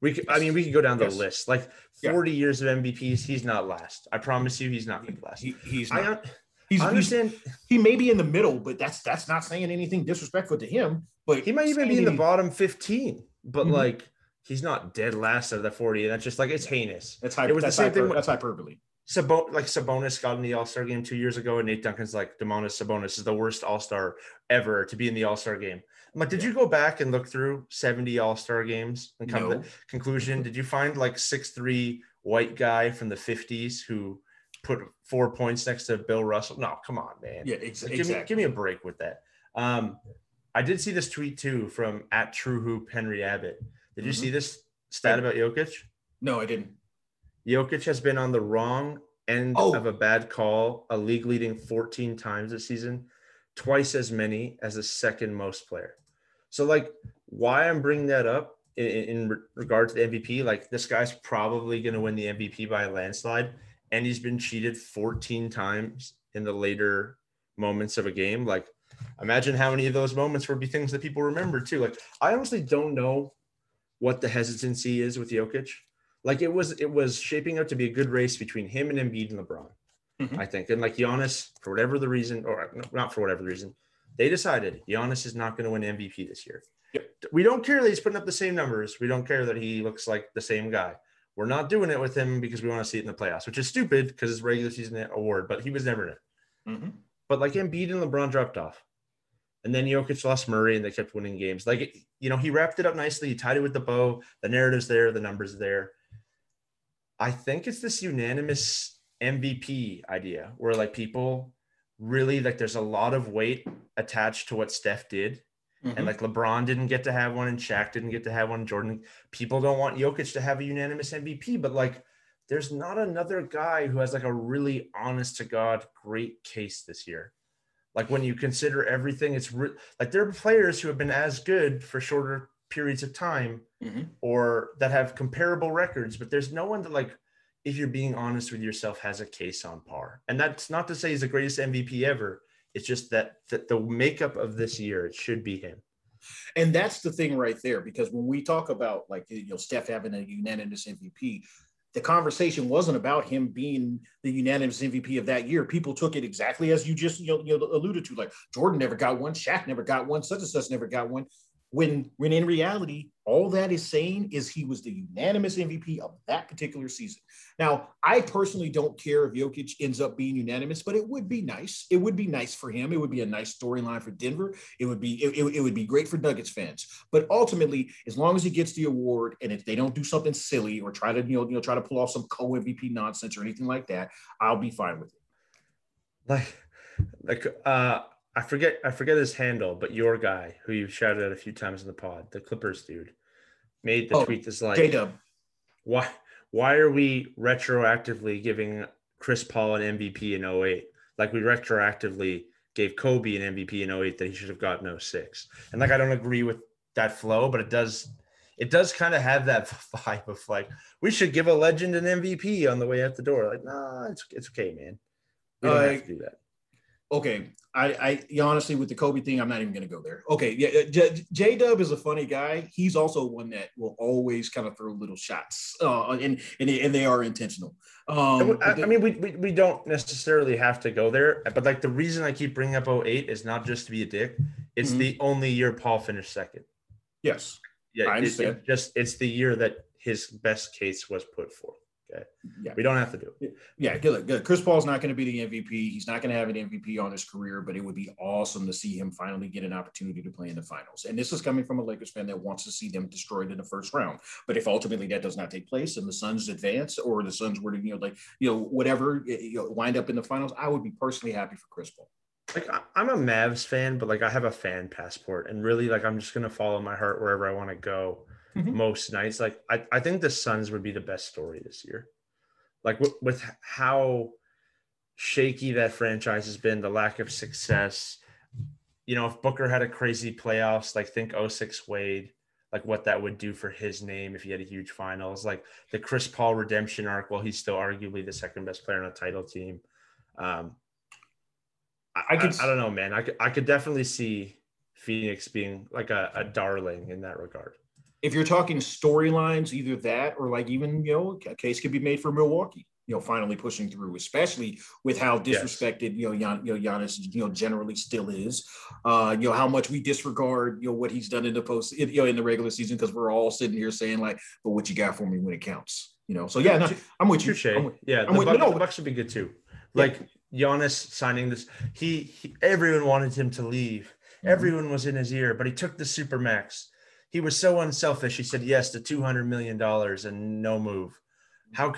We could, I mean, we could go down the yes. list. Like 40 yeah. years of MVPs, he's not last. I promise you, he's not going to last. He, he's not. I, He's, I understand. He's, he may be in the middle, but that's that's not saying anything disrespectful to him. But he might even be in the bottom 15. But mm-hmm. like he's not dead last out of the 40. And That's just like it's heinous. That's hyper, it was the same hyper, thing. That's hyperbole. Sabon, like Sabonis got in the All Star game two years ago, and Nate Duncan's like, Domantas Sabonis is the worst All Star ever to be in the All Star game. I'm like, did yeah. you go back and look through 70 All Star games and come no. to the conclusion? Did you find like six three white guy from the 50s who put four points next to Bill Russell. No, come on, man. Yeah, ex- give exactly. Me, give me a break with that. Um, I did see this tweet too from at True Hoop Henry Abbott. Did mm-hmm. you see this stat about Jokic? No, I didn't. Jokic has been on the wrong end oh. of a bad call, a league leading 14 times this season, twice as many as the second most player. So, like, why I'm bringing that up in, in regard to the MVP, like, this guy's probably going to win the MVP by a landslide and he's been cheated 14 times in the later moments of a game. Like, imagine how many of those moments would be things that people remember too. Like, I honestly don't know what the hesitancy is with Jokic. Like, it was it was shaping up to be a good race between him and Embiid and LeBron. Mm-hmm. I think, and like Giannis, for whatever the reason, or not for whatever the reason, they decided Giannis is not going to win MVP this year. Yep. We don't care that he's putting up the same numbers. We don't care that he looks like the same guy. We're not doing it with him because we want to see it in the playoffs, which is stupid because it's regular season award, but he was never in it. Mm-hmm. But like Embiid and LeBron dropped off. And then Jokic lost Murray and they kept winning games. Like, you know, he wrapped it up nicely. He tied it with the bow. The narrative's there, the numbers there. I think it's this unanimous MVP idea where like people really like there's a lot of weight attached to what Steph did. Mm-hmm. And like LeBron didn't get to have one and Shaq didn't get to have one. Jordan, people don't want Jokic to have a unanimous MVP, but like there's not another guy who has like a really honest to God great case this year. Like when you consider everything, it's re- like there are players who have been as good for shorter periods of time mm-hmm. or that have comparable records, but there's no one that like, if you're being honest with yourself, has a case on par. And that's not to say he's the greatest MVP ever. It's just that, that the makeup of this year, it should be him. And that's the thing right there, because when we talk about like you know Steph having a unanimous MVP, the conversation wasn't about him being the unanimous MVP of that year. People took it exactly as you just you know, you know, alluded to, like Jordan never got one, Shaq never got one, such and such never got one. When when in reality, all that is saying is he was the unanimous MVP of that particular season. Now, I personally don't care if Jokic ends up being unanimous, but it would be nice. It would be nice for him. It would be a nice storyline for Denver. It would be it, it, it, would be great for Nuggets fans. But ultimately, as long as he gets the award and if they don't do something silly or try to you know, you know try to pull off some co-MVP nonsense or anything like that, I'll be fine with it. Like like uh I forget I forget his handle, but your guy who you've shouted at a few times in the pod, the Clippers dude, made the oh, tweet this like J-Dub. Why why are we retroactively giving Chris Paul an MVP in 08? Like we retroactively gave Kobe an MVP in 08 that he should have gotten 06. And like I don't agree with that flow, but it does it does kind of have that vibe of like we should give a legend an MVP on the way out the door. Like, nah, it's it's okay, man. We don't uh, have to do that okay, I, I honestly with the Kobe thing, I'm not even going to go there. Okay, yeah, J Dub is a funny guy. He's also one that will always kind of throw little shots, uh, and and, and they are intentional. Um, I, I, mean, we, we we don't necessarily have to go there, but like the reason I keep bringing up 08 is not just to be a dick. It's mm-hmm. the only year Paul finished second. Yes. Yeah, I understand. It, it just it's the year that his best case was put forth. Okay. Yeah. We don't have to do it. Yeah, good. Good. Chris Paul's not going to be the MVP. He's not going to have an MVP on his career, but it would be awesome to see him finally get an opportunity to play in the finals. And this is coming from a Lakers fan that wants to see them destroyed in the first round. But if ultimately that does not take place and the Suns advance or the Suns were to, you know, like, you know, whatever, you know, wind up in the finals, I would be personally happy for Chris Paul. Like I'm a Mavs fan, but like I have a fan passport, and really like I'm just gonna follow my heart wherever I want to go. Mm-hmm. Most nights, like I, I think the Suns would be the best story this year like with, with how shaky that franchise has been, the lack of success. You know, if Booker had a crazy playoffs, like think 06 Wade, like what that would do for his name if he had a huge finals, like the Chris Paul redemption arc, while he's still arguably the second best player on a title team. Um, I, I could, I, I, don't know, man. I could, I could definitely see Phoenix being like a, a darling in that regard if you're talking storylines, either that or like even you know a case could be made for Milwaukee. You know, finally pushing through, especially with how disrespected yes. you know Gian, you know Giannis you know generally still is. Uh, you know how much we disregard you know what he's done in the post you know in the regular season because we're all sitting here saying like, but what you got for me when it counts. You know, so yeah, no, I'm with you. I'm with, yeah, I'm the, with, Bucks, no, the Bucks should be good too. Like yeah. Giannis signing this, he, he everyone wanted him to leave. Mm-hmm. Everyone was in his ear, but he took the super max he was so unselfish. He said yes to two hundred million dollars and no move. How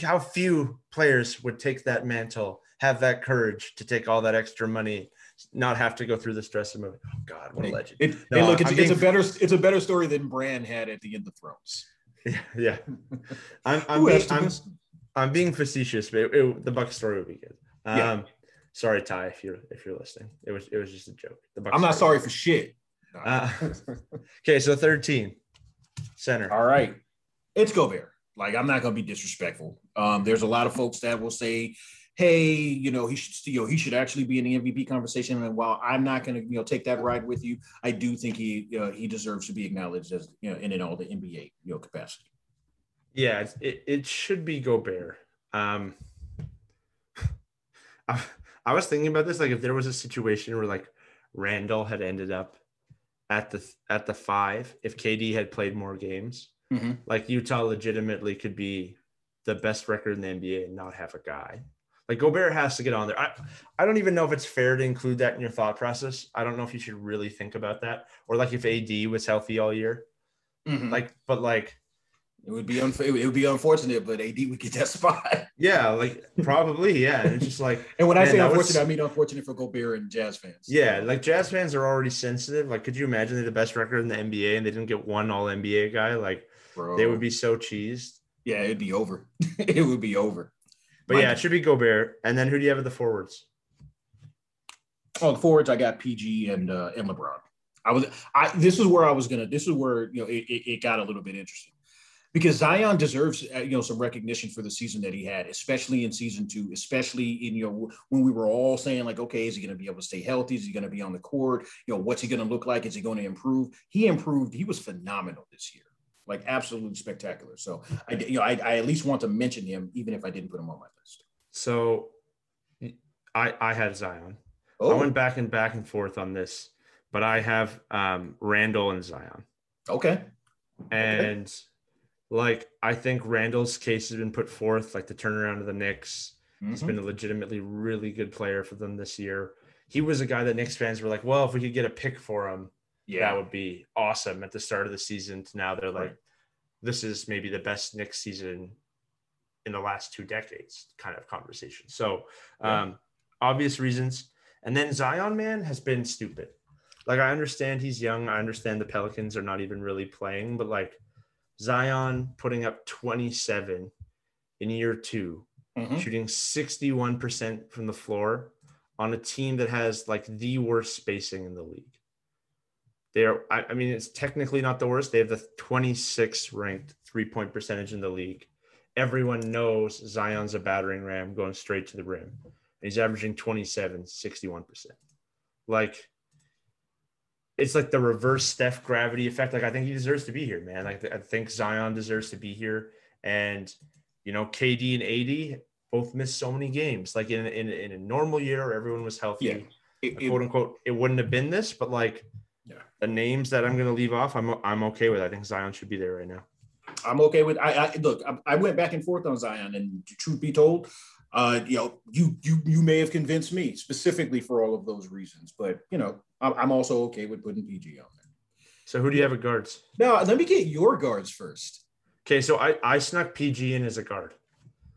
how few players would take that mantle, have that courage to take all that extra money, not have to go through the stress of moving. Oh God, what a legend! It, no, hey, look, it's, being, it's, a better it's a better story than Bran had at the end of Thrones. Yeah, yeah. I'm I'm, being, I'm, I'm, being facetious, but it, it, the Buck story would be good. Um, yeah. Sorry, Ty, if you're if you're listening, it was it was just a joke. The Buck I'm not sorry for shit. Uh, okay, so 13 center. All right. It's Gobert. Like, I'm not going to be disrespectful. Um, there's a lot of folks that will say, hey, you know, he should, you know, he should actually be in the MVP conversation. And while I'm not going to, you know, take that ride with you, I do think he, uh, he deserves to be acknowledged as, you know, in and all the NBA, you know, capacity. Yeah, it, it should be Gobert. Um, I, I was thinking about this, like if there was a situation where like Randle had ended up at the at the five if KD had played more games. Mm-hmm. Like Utah legitimately could be the best record in the NBA and not have a guy. Like Gobert has to get on there. I, I don't even know if it's fair to include that in your thought process. I don't know if you should really think about that. Or like if AD was healthy all year. Mm-hmm. Like, but like It would be unf- it would be unfortunate, but AD would get that spot. Yeah, like probably, yeah. It's just like And when I Man, say unfortunate, was- I mean unfortunate for Gobert and Jazz fans. Yeah, like Jazz fans are already sensitive. Like, could you imagine they're the best record in the NBA and they didn't get one All NBA guy? Like, Bro. they would be so cheesed. Yeah, it'd be over. it would be over. But My- yeah, it should be Gobert. And then who do you have at the forwards? Oh, the forwards, I got PG and uh, and LeBron. I was I this is where I was gonna this is where you know it, it, it got a little bit interesting because Zion deserves uh, you know some recognition for the season that he had, especially in season two, especially in you know when we were all saying like, okay, is he going to be able to stay healthy? Is he going to be on the court? You know, what's he going to look like? Is he going to improve? He improved. He was phenomenal this year, like absolutely spectacular. So I you know I, I at least want to mention him even if I didn't put him on my list. So I I had Zion. Oh, I went back and back and forth on this, but I have um Randle and Zion. okay. And like I think Randle's case has been put forth, like the turnaround of the Knicks. He's Mhm. been a legitimately really good player for them this year. He was a guy that Knicks fans were like, well, if we could get a pick for him, yeah. that would be awesome at the start of the season. To now they're like, Right. this is maybe the best Knicks season in the last two decades kind of conversation. So Yeah. um, obvious reasons. And then Zion, man, has been stupid. Like I understand he's young. I understand the Pelicans are not even really playing, but like Zion putting up 27 in year two, Mhm. shooting 61% from the floor on a team that has like the worst spacing in the league. They're, I, I mean, it's technically not the worst. They have the 26th ranked three point percentage in the league. Everyone knows Zion's a battering ram going straight to the rim. And he's averaging 27, 61%. Like, it's like the reverse Steph gravity effect. Like, I think he deserves to be here, man. Like, I think Zion deserves to be here. And, you know, KD and AD both missed so many games. Like, in, in, in a normal year, everyone was healthy. Yeah. It- it- quote unquote, it wouldn't have been this, but like Yeah. the names that I'm going to leave off, I'm, I'm okay with. I think Zion should be there right now. I'm okay with. I, I look. I, I went back and forth on Zion, and truth be told, uh, you know, you you you may have convinced me specifically for all of those reasons, but you know, I'm, I'm also okay with putting PG on there. So who do you have at guards? Now, let me get your guards first. Okay, so I, I snuck PG in as a guard,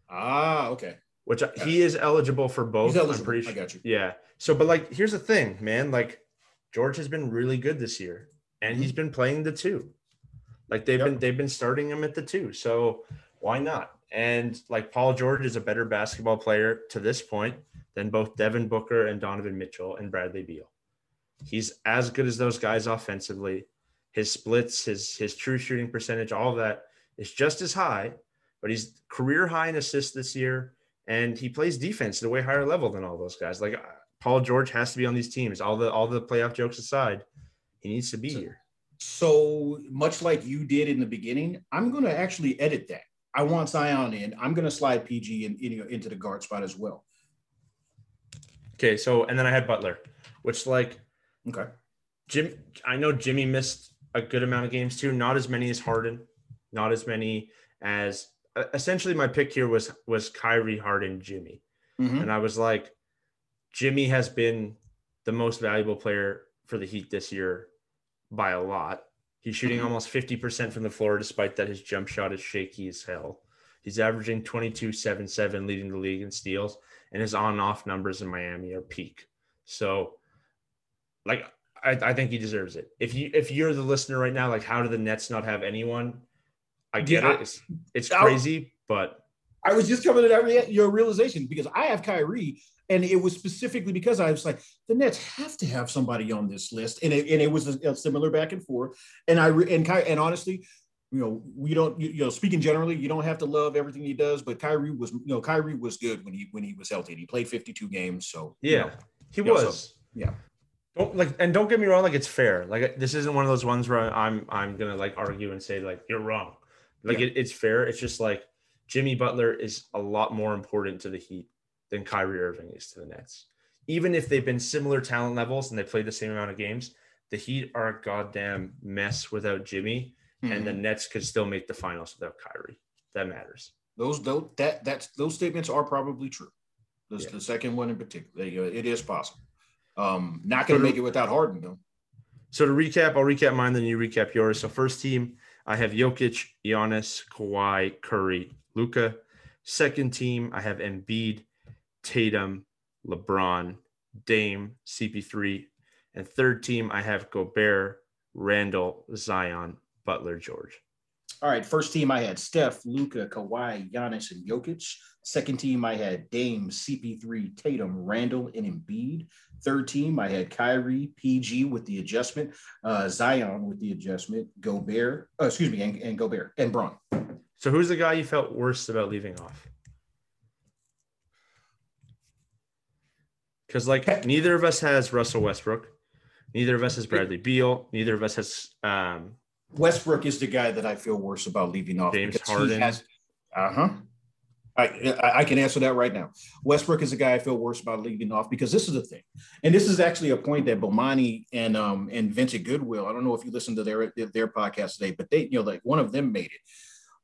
Ah, okay. which I, he is eligible for both. Eligible. I'm pretty I sure. got you. Yeah. So, but like, here's the thing, man. Like, George has been really good this year, and he's been playing the two. Like they've Yep. been they've been starting him at the two. So why not? And like Paul George is a better basketball player to this point than both Devin Booker and Donovan Mitchell and Bradley Beal. He's as good as those guys offensively. His splits, his his true shooting percentage, all of that is just as high, but he's career high in assists this year, and he plays defense at a way higher level than all those guys. Like Paul George has to be on these teams. All the all the playoff jokes aside, he needs to be So- here. So much like you did in the beginning, I'm going to actually edit that. I want Zion in. I'm going to slide PG in, in, into the guard spot as well. Okay, so and then I had Butler, which like Okay. Jim. I know Jimmy missed a good amount of games too. Not as many as Harden, not as many as. Essentially, my pick here was was Kyrie, Harden, Jimmy. Mhm. And I was like, Jimmy has been the most valuable player for the Heat this year by a lot. He's shooting Mhm. almost 50% from the floor, despite that his jump shot is shaky as hell. He's averaging 22, 7, 7, leading the league in steals, and his on off numbers in Miami are peak. So, like, I, I think he deserves it. If you if you're the listener right now, like, how do the Nets not have anyone? I get Yeah, it. It's, it's crazy, but I was just coming to that rea- your realization because I have Kyrie, and it was specifically because I was like, the Nets have to have somebody on this list, and it, and it was a, a similar back and forth. And I re- and Ky- and honestly, you know, we don't you, you know speaking generally, you don't have to love everything he does, but Kyrie was you know Kyrie was good when he when he was healthy. And he played 52 games, so you Yeah, know, he Yeah, so- was. yeah. Don't like, and don't get me wrong. Like, it's fair. Like, this isn't one of those ones where I'm I'm gonna like argue and say like you're wrong. Like, Yeah. it, it's fair. It's just like Jimmy Butler is a lot more important to the Heat than Kyrie Irving is to the Nets. Even if they've been similar talent levels and they played the same amount of games, the Heat are a goddamn mess without Jimmy, and the Mhm. Nets could still make the finals without Kyrie. That matters. those those that that's those statements are probably true. The, Yeah. the second one in particular, it is possible. Um, not going to- make it without Harden though. So to recap, I'll recap mine, then you recap yours. So first team, I have Jokic, Giannis, Kawhi, Curry, Luka. Second team, I have Embiid, Tatum, LeBron, Dame, CP3. And third team, I have Gobert, Randle, Zion, Butler, George. All right, first team I had Steph, Luka, Kawhi, Giannis, and Jokic. Second team I had Dame, CP3, Tatum, Randle, and Embiid. Third team I had Kyrie, PG with the adjustment, uh, Zion with the adjustment, Gobert, uh, excuse me, and, and Gobert and Bron. So who's the guy you felt worst about leaving off? Because like neither of us has Russell Westbrook, neither of us has Bradley Beal, neither of us has um, Westbrook is the guy that I feel worse about leaving off. James Harden. Uh huh. I, I can answer that right now. Westbrook is a guy I feel worse about leaving off because this is the thing, and this is actually a point that Bomani and um and Vincent Goodwill. I don't know if you listened to their their podcast today, but they you know like one of them made it.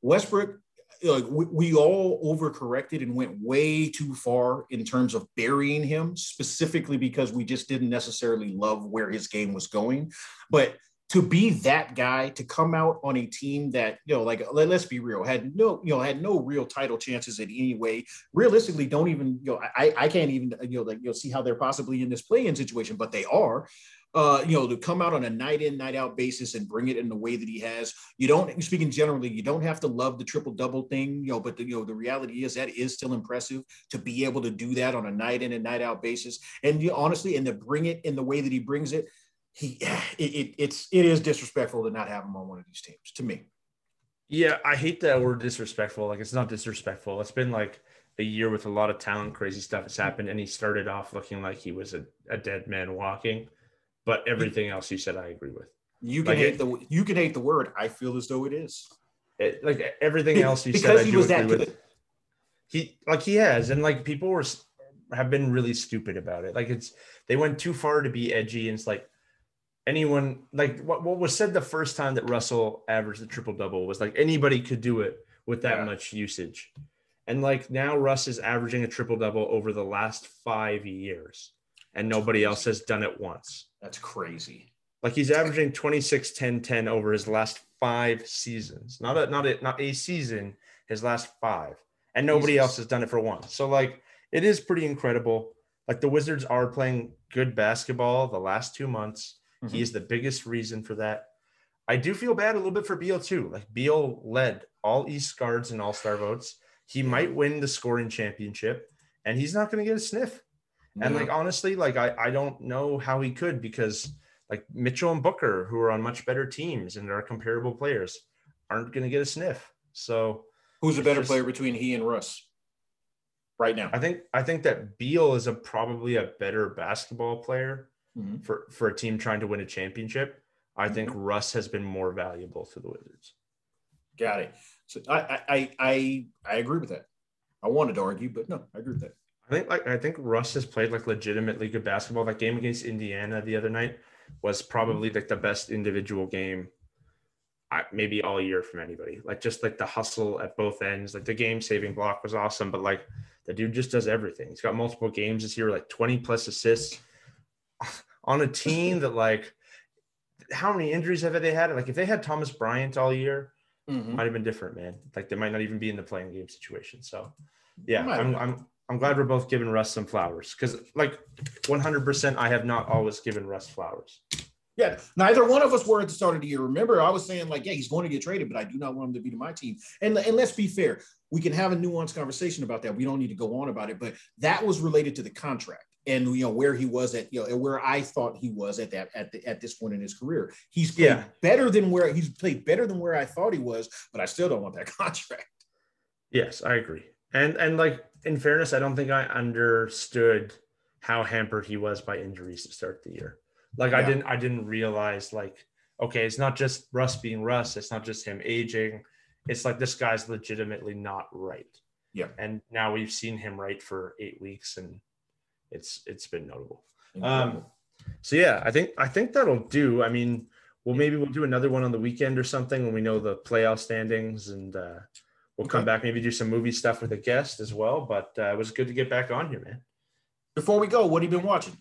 Westbrook, like we, we all overcorrected and went way too far in terms of burying him, specifically because we just didn't necessarily love where his game was going, but to be that guy to come out on a team that you know like let, us be real had no you know had no real title chances in any way realistically don't even you know i i can't even you know like you know see how they're possibly in this play-in situation but they are uh, you know, to come out on a night in, night out basis and bring it in the way that he has. You don't, speaking generally, you don't have to love the triple double thing, you know, but the, you know, the reality is that is still impressive to be able to do that on a night in and night out basis. And you honestly, and to bring it in the way that he brings it, he it, it, it's it is disrespectful to not have him on one of these teams to me. Yeah, I hate that word disrespectful. Like it's not disrespectful. It's been like a year with a lot of talent, crazy stuff has happened, and he started off looking like he was a, a dead man walking. But everything else you said, I agree with. You can like hate it, the you can hate the word. I feel as though it is. It, like everything else you said, I do agree with. He like he has, and like people were have been really stupid about it. Like it's they went too far to be edgy, and it's like anyone like what, what was said the first time that Russell averaged the triple double was like anybody could do it with that yeah. much usage. And like now Russ is averaging a triple double over the last five years, and nobody else has done it once. That's crazy. Like he's averaging 26, 10, 10 over his last five seasons. Not a not a not a season, his last five. And nobody Jesus. else has done it for once. So like it is pretty incredible. Like the Wizards are playing good basketball the last two months. Mm-hmm. He is the biggest reason for that. I do feel bad a little bit for Beal too. Like Beal led all East guards and All Star votes. He might win the scoring championship, and he's not going to get a sniff. And like honestly, like I I don't know how he could because like Mitchell and Booker, who are on much better teams and are comparable players, aren't going to get a sniff. So who's a better just, player between he and Russ right now? I think I think that Beal is a probably a better basketball player mm-hmm. for for a team trying to win a championship. I mm-hmm. think Russ has been more valuable to the Wizards. Got it. So I I I I agree with that. I wanted to argue, but no, I agree with that. I think like I think Russ has played like legitimately good basketball. That game against Indiana the other night was probably like the best individual game I, maybe all year from anybody. Like just like the hustle at both ends. Like the game saving block was awesome, but like the dude just does everything. He's got multiple games this year, like 20 plus assists on a team that like how many injuries have they had? Like if they had Thomas Bryant all year, mm-hmm. might have been different, man. Like they might not even be in the play-in game situation. So yeah, I'm, I'm I'm glad we're both giving Russ some flowers because like 100% I have not always given Russ flowers. Yeah, neither one of us were at the start of the year. Remember, I was saying like, yeah, he's going to get traded, but I do not want him to be to my team. And and let's be fair, we can have a nuanced conversation about that. We don't need to go on about it, but that was related to the contract and you know where he was at you know where I thought he was at that at the, at this point in his career. He's played yeah. better than where he's played better than where I thought he was, but I still don't want that contract. Yes, I agree. And and like in fairness, I don't think I understood how hampered he was by injuries to start the year. Like yeah. I didn't I didn't realize like okay, it's not just Russ being Russ, it's not just him aging. It's like this guy's legitimately not right. Yeah. And now we've seen him right for 8 weeks and it's it's been notable. Um, so yeah, I think I think that'll do. I mean, well, maybe we'll do another one on the weekend or something when we know the playoff standings, and uh, we'll okay. come back maybe do some movie stuff with a guest as well. But uh, it was good to get back on here, man. Before we go, what have you been watching?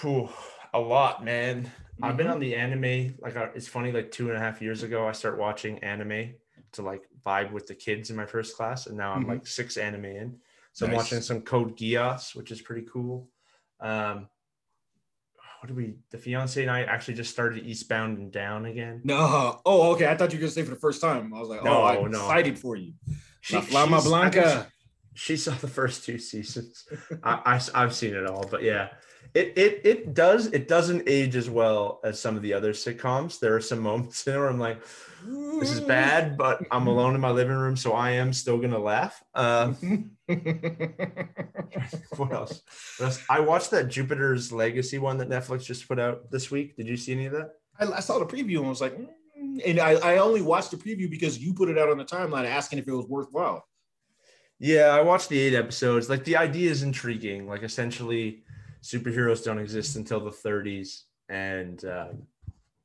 Whew, a lot, man. Mm-hmm. I've been mm-hmm. on the anime. Like uh, it's funny. Like two and a half years ago, I start watching anime to like vibe with the kids in my first class, and now I'm mm-hmm. like six anime in. So nice. I'm watching some Code Geass, which is pretty cool. Um, what do we? The fiance and I actually just started Eastbound and Down again. No, oh, okay. I thought you were gonna say for the first time. I was like, no, oh, I'm no. excited for you. She, La Blanca. She, she, saw the first two seasons. I, I I've seen it all, but yeah, it it it does it doesn't age as well as some of the other sitcoms. There are some moments in where I'm like, this is bad, but I'm alone in my living room, so I am still gonna laugh. Um, what, else? what else? I watched that Jupiter's Legacy one that Netflix just put out this week. Did you see any of that? I, I saw the preview and I was like, mm, and I, I only watched the preview because you put it out on the timeline asking if it was worthwhile. Yeah, I watched the eight episodes. Like the idea is intriguing. Like essentially superheroes don't exist until the 30s and um,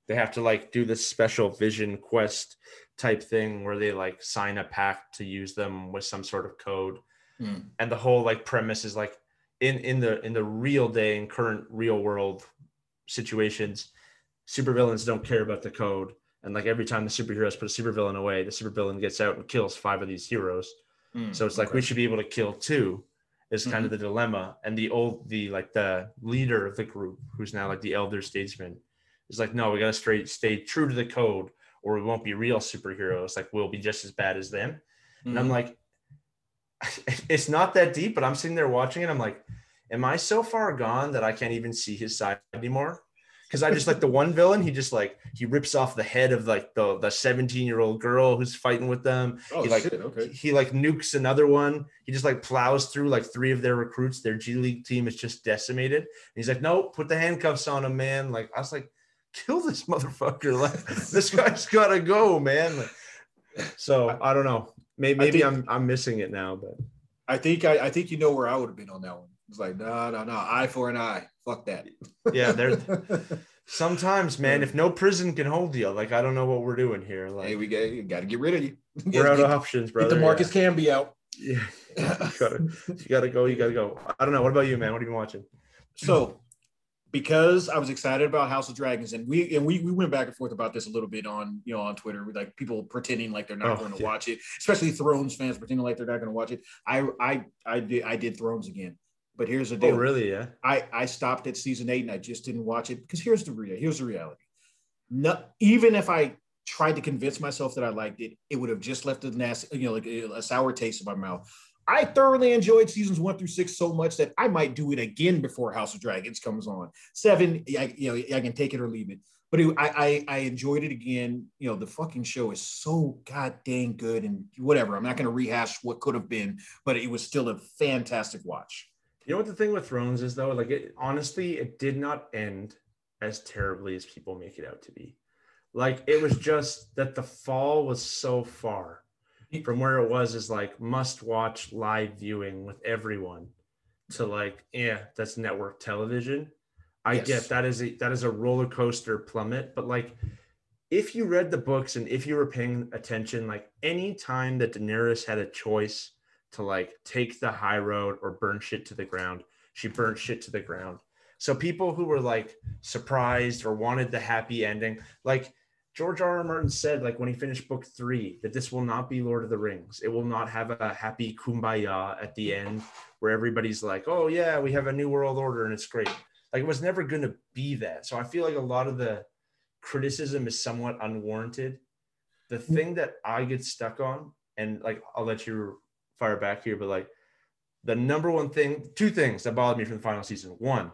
they have to like do this special vision quest type thing where they like sign a pact to use them with some sort of code mm. and the whole like premise is like in in the in the real day in current real world situations supervillains don't care about the code and like every time the superheroes put a supervillain away the supervillain gets out and kills five of these heroes mm, so it's like okay. we should be able to kill two is kind mm-hmm. of the dilemma. And the old, the like the leader of the group, who's now like the elder statesman, is like, no, we gotta straight stay true to the code, or we won't be real superheroes. Like we'll be just as bad as them. Mm-hmm. And I'm mm-hmm. like, it's not that deep, but I'm sitting there watching it. I'm like, am I so far gone that I can't even see his side anymore? Because I just like the one villain. He just like he rips off the head of like the the seventeen year old girl who's fighting with them. Oh he, like, shit! Okay. He like nukes another one. He just like plows through like three of their recruits. Their G League team is just decimated. And he's like, no, put the handcuffs on him, man. Like I was like, kill this motherfucker. Like this guy's gotta go, man. Like, so I don't know. Maybe maybe think, I'm I'm missing it now, but I think I, I think you know where I would have been on that one. It's like, no, no, no, eye for an eye. Fuck that. Yeah, there's sometimes, man, if no prison can hold you, like I don't know what we're doing here. Like, hey, we got, got to get rid of you. We're out of options, brother. Get the Marcus yeah. Camby out. Yeah, you gotta, you gotta go. You gotta go. I don't know. What about you, man? What have you been watching? So, because I was excited about House of Dragons, and we and we we went back and forth about this a little bit on you know on Twitter, with like people pretending like they're not oh, going to yeah. watch it, especially Thrones fans pretending like they're not going to watch it. I I I did I did Thrones again. But here's the oh, deal. Oh, really? Yeah. I, I stopped at season eight and I just didn't watch it because here's the real here's the reality. No, even if I tried to convince myself that I liked it, it would have just left a nasty, you know, like a, a sour taste in my mouth. I thoroughly enjoyed seasons one through six so much that I might do it again before House of Dragons comes on. Seven, I, you know, I can take it or leave it. But it, I, I, I enjoyed it again. You know, the fucking show is so god dang good and whatever. I'm not going to rehash what could have been, but it was still a fantastic watch. You know what the thing with Thrones is though? Like it honestly, it did not end as terribly as people make it out to be. Like it was just that the fall was so far from where it was is like must watch live viewing with everyone to like, yeah, that's network television. I yes. get that is a that is a roller coaster plummet, but like if you read the books and if you were paying attention, like any time that Daenerys had a choice to like take the high road or burn shit to the ground. She burnt shit to the ground. So people who were like surprised or wanted the happy ending, like George R. R. Martin said, like when he finished book three, that this will not be Lord of the Rings. It will not have a happy kumbaya at the end where everybody's like, oh yeah, we have a new world order and it's great. Like it was never going to be that. So I feel like a lot of the criticism is somewhat unwarranted. The mm. thing that I get stuck on, and like I'll let you fire back here, but like the number one thing, two things that bothered me from the final season. One,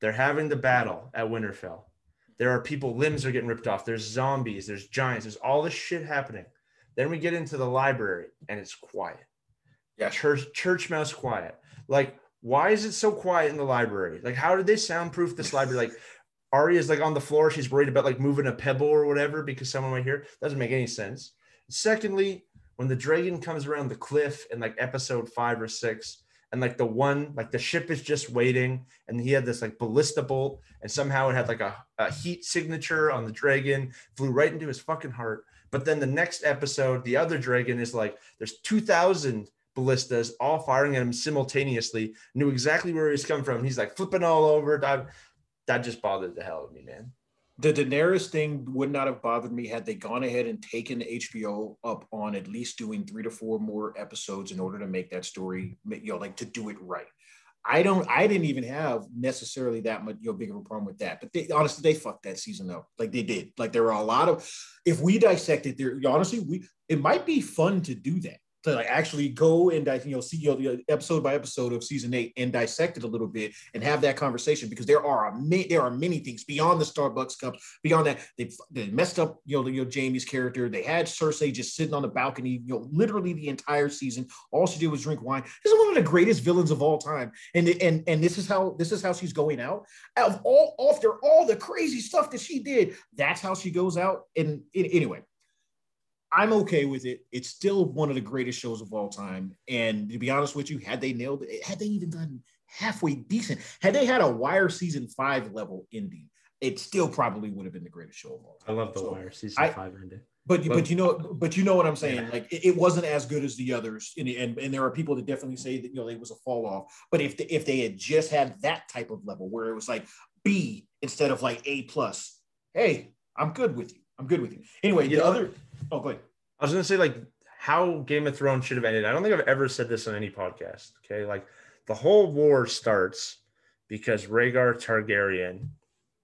they're having the battle at Winterfell. There are people, limbs are getting ripped off. There's zombies, there's giants, there's all this shit happening. Then we get into the library and it's quiet. Yeah. Church church mouse quiet. Like, why is it so quiet in the library? Like, how did they soundproof this library? Like Arya's like on the floor. She's worried about like moving a pebble or whatever because someone might hear. Doesn't make any sense. Secondly, when the dragon comes around the cliff in like episode five or six, and like the one, like the ship is just waiting, and he had this like ballista bolt, and somehow it had like a, a heat signature on the dragon, flew right into his fucking heart. But then the next episode, the other dragon is like, there's 2,000 ballistas all firing at him simultaneously, knew exactly where he's coming from. He's like flipping all over. that just bothered the hell out of me, man. The Daenerys thing would not have bothered me had they gone ahead and taken HBO up on at least doing three to four more episodes in order to make that story, you know, like to do it right. I don't. I didn't even have necessarily that much, you know, big of a problem with that. But they, honestly, they fucked that season up. Like they did. Like there were a lot of. If we dissected there, honestly, we it might be fun to do that to like actually go and you know see you know, uh, episode by episode of season eight and dissect it a little bit and have that conversation because there are a there are many things beyond the Starbucks cup beyond that. They they messed up you know, you know Jaime's character. They had Cersei just sitting on the balcony you know literally the entire season. All she did was drink wine. This is one of the greatest villains of all time. And and and this is how this is how she's going out. Of all after all the crazy stuff that she did. That's how she goes out. And, and anyway I'm okay with it. It's still one of the greatest shows of all time. And to be honest with you, had they nailed it, had they even done halfway decent, had they had a Wire season five level ending, it still probably would have been the greatest show of all time. I love the so Wire season I, five ending. But, but but you know but you know what I'm saying yeah. like it, it, wasn't as good as the others and, and and there are people that definitely say that you know it was a fall off but if the, if they had just had that type of level where it was like B instead of like A plus hey I'm good with you I'm good with you anyway you the know, other Oh, go ahead. I was gonna say like how Game of Thrones should have ended. I don't think I've ever said this on any podcast. Okay, like the whole war starts because Rhaegar Targaryen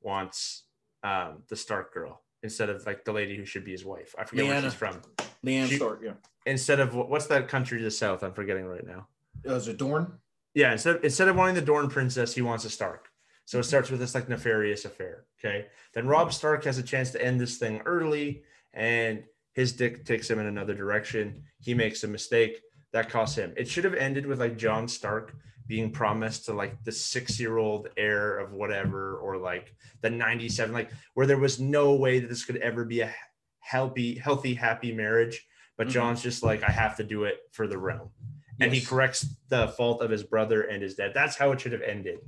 wants um, the Stark girl instead of like the lady who should be his wife. I forget Lyanna. where she's from. Lyanna she, Stark, yeah. Instead of what's that country to the south? I'm forgetting right now. Uh, is it Dorne? Yeah, instead of, instead of wanting the Dorne princess, he wants a Stark. So it starts with this like nefarious affair. Okay. Then Robb Stark has a chance to end this thing early, and his dick takes him in another direction. He makes a mistake that costs him. It should have ended with like Jon Stark being promised to like the six year old heir of whatever, or like the 97, like where there was no way that this could ever be a healthy, healthy, happy marriage. But mm-hmm. Jon's just like, I have to do it for the realm. Yes. And he corrects the fault of his brother and his dad. That's how it should have ended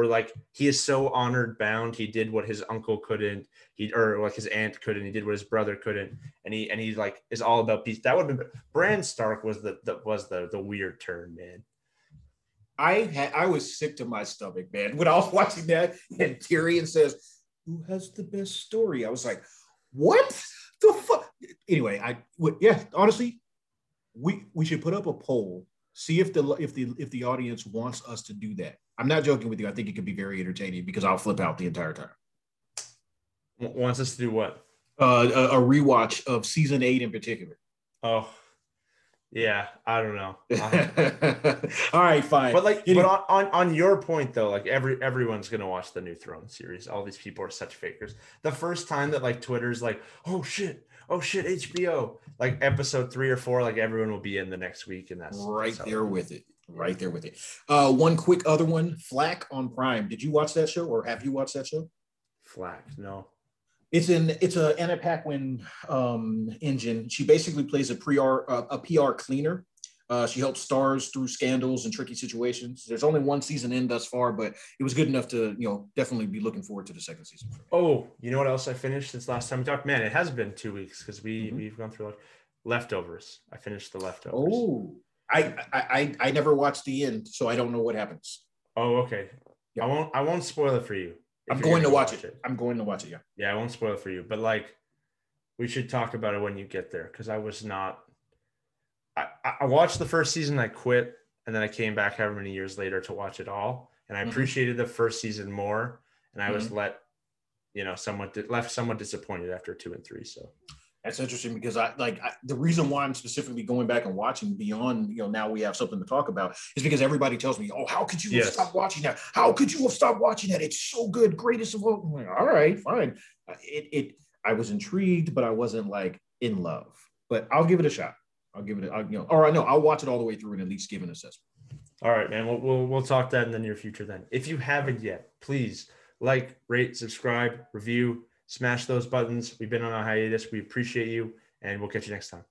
where like he is so honored bound he did what his uncle couldn't he or like his aunt couldn't he did what his brother couldn't and he and he like is all about peace. That would have been Bran Stark was the, the was the the weird turn man. I had I was sick to my stomach man when I was watching that and Tyrion says who has the best story? I was like what the fuck anyway I would, yeah honestly we we should put up a poll see if the if the if the audience wants us to do that I'm not joking with you. I think it could be very entertaining because I'll flip out the entire time. Wants us to do what? Uh, a, a rewatch of season eight in particular. Oh, yeah, I don't know. All right, fine. But like, but on, on, on your point though, like every everyone's gonna watch the new Throne series. All these people are such fakers. The first time that like Twitter's like, oh shit, oh shit, HBO, like episode three or four, like everyone will be in the next week, and that's right that's there with it right there with it. Uh, one quick other one, Flack on Prime. Did you watch that show or have you watched that show? Flack, no. It's in it's a Anna Paquin um, engine. She basically plays a PR uh, a PR cleaner. Uh, she helps stars through scandals and tricky situations. There's only one season in thus far, but it was good enough to you know definitely be looking forward to the second season. Oh, you know what else I finished since last time we talked? Man, it has been two weeks because we mm-hmm. we've gone through leftovers. I finished the leftovers. Oh, I, I I never watched the end, so I don't know what happens. Oh, okay. Yeah. I won't I won't spoil it for you. I'm going to watch, watch it. it. I'm going to watch it. Yeah. Yeah, I won't spoil it for you, but like, we should talk about it when you get there because I was not. I I watched the first season. I quit, and then I came back however many years later to watch it all, and I mm-hmm. appreciated the first season more, and I mm-hmm. was let, you know, somewhat left somewhat disappointed after two and three. So that's interesting because I like I, the reason why I'm specifically going back and watching beyond, you know, now we have something to talk about is because everybody tells me, oh, how could you yes. have stopped watching that? How could you have stopped watching that? It's so good, greatest of all. Like, all right, fine. Uh, it, it, I was intrigued, but I wasn't like in love. But I'll give it a shot. I'll give it, a, I'll, you know, or I know I'll watch it all the way through and at least give an assessment. All right, man. We'll, we'll, we'll talk that in the near future then. If you haven't yet, please like, rate, subscribe, review, smash those buttons. We've been on a hiatus. We appreciate you, and we'll catch you next time.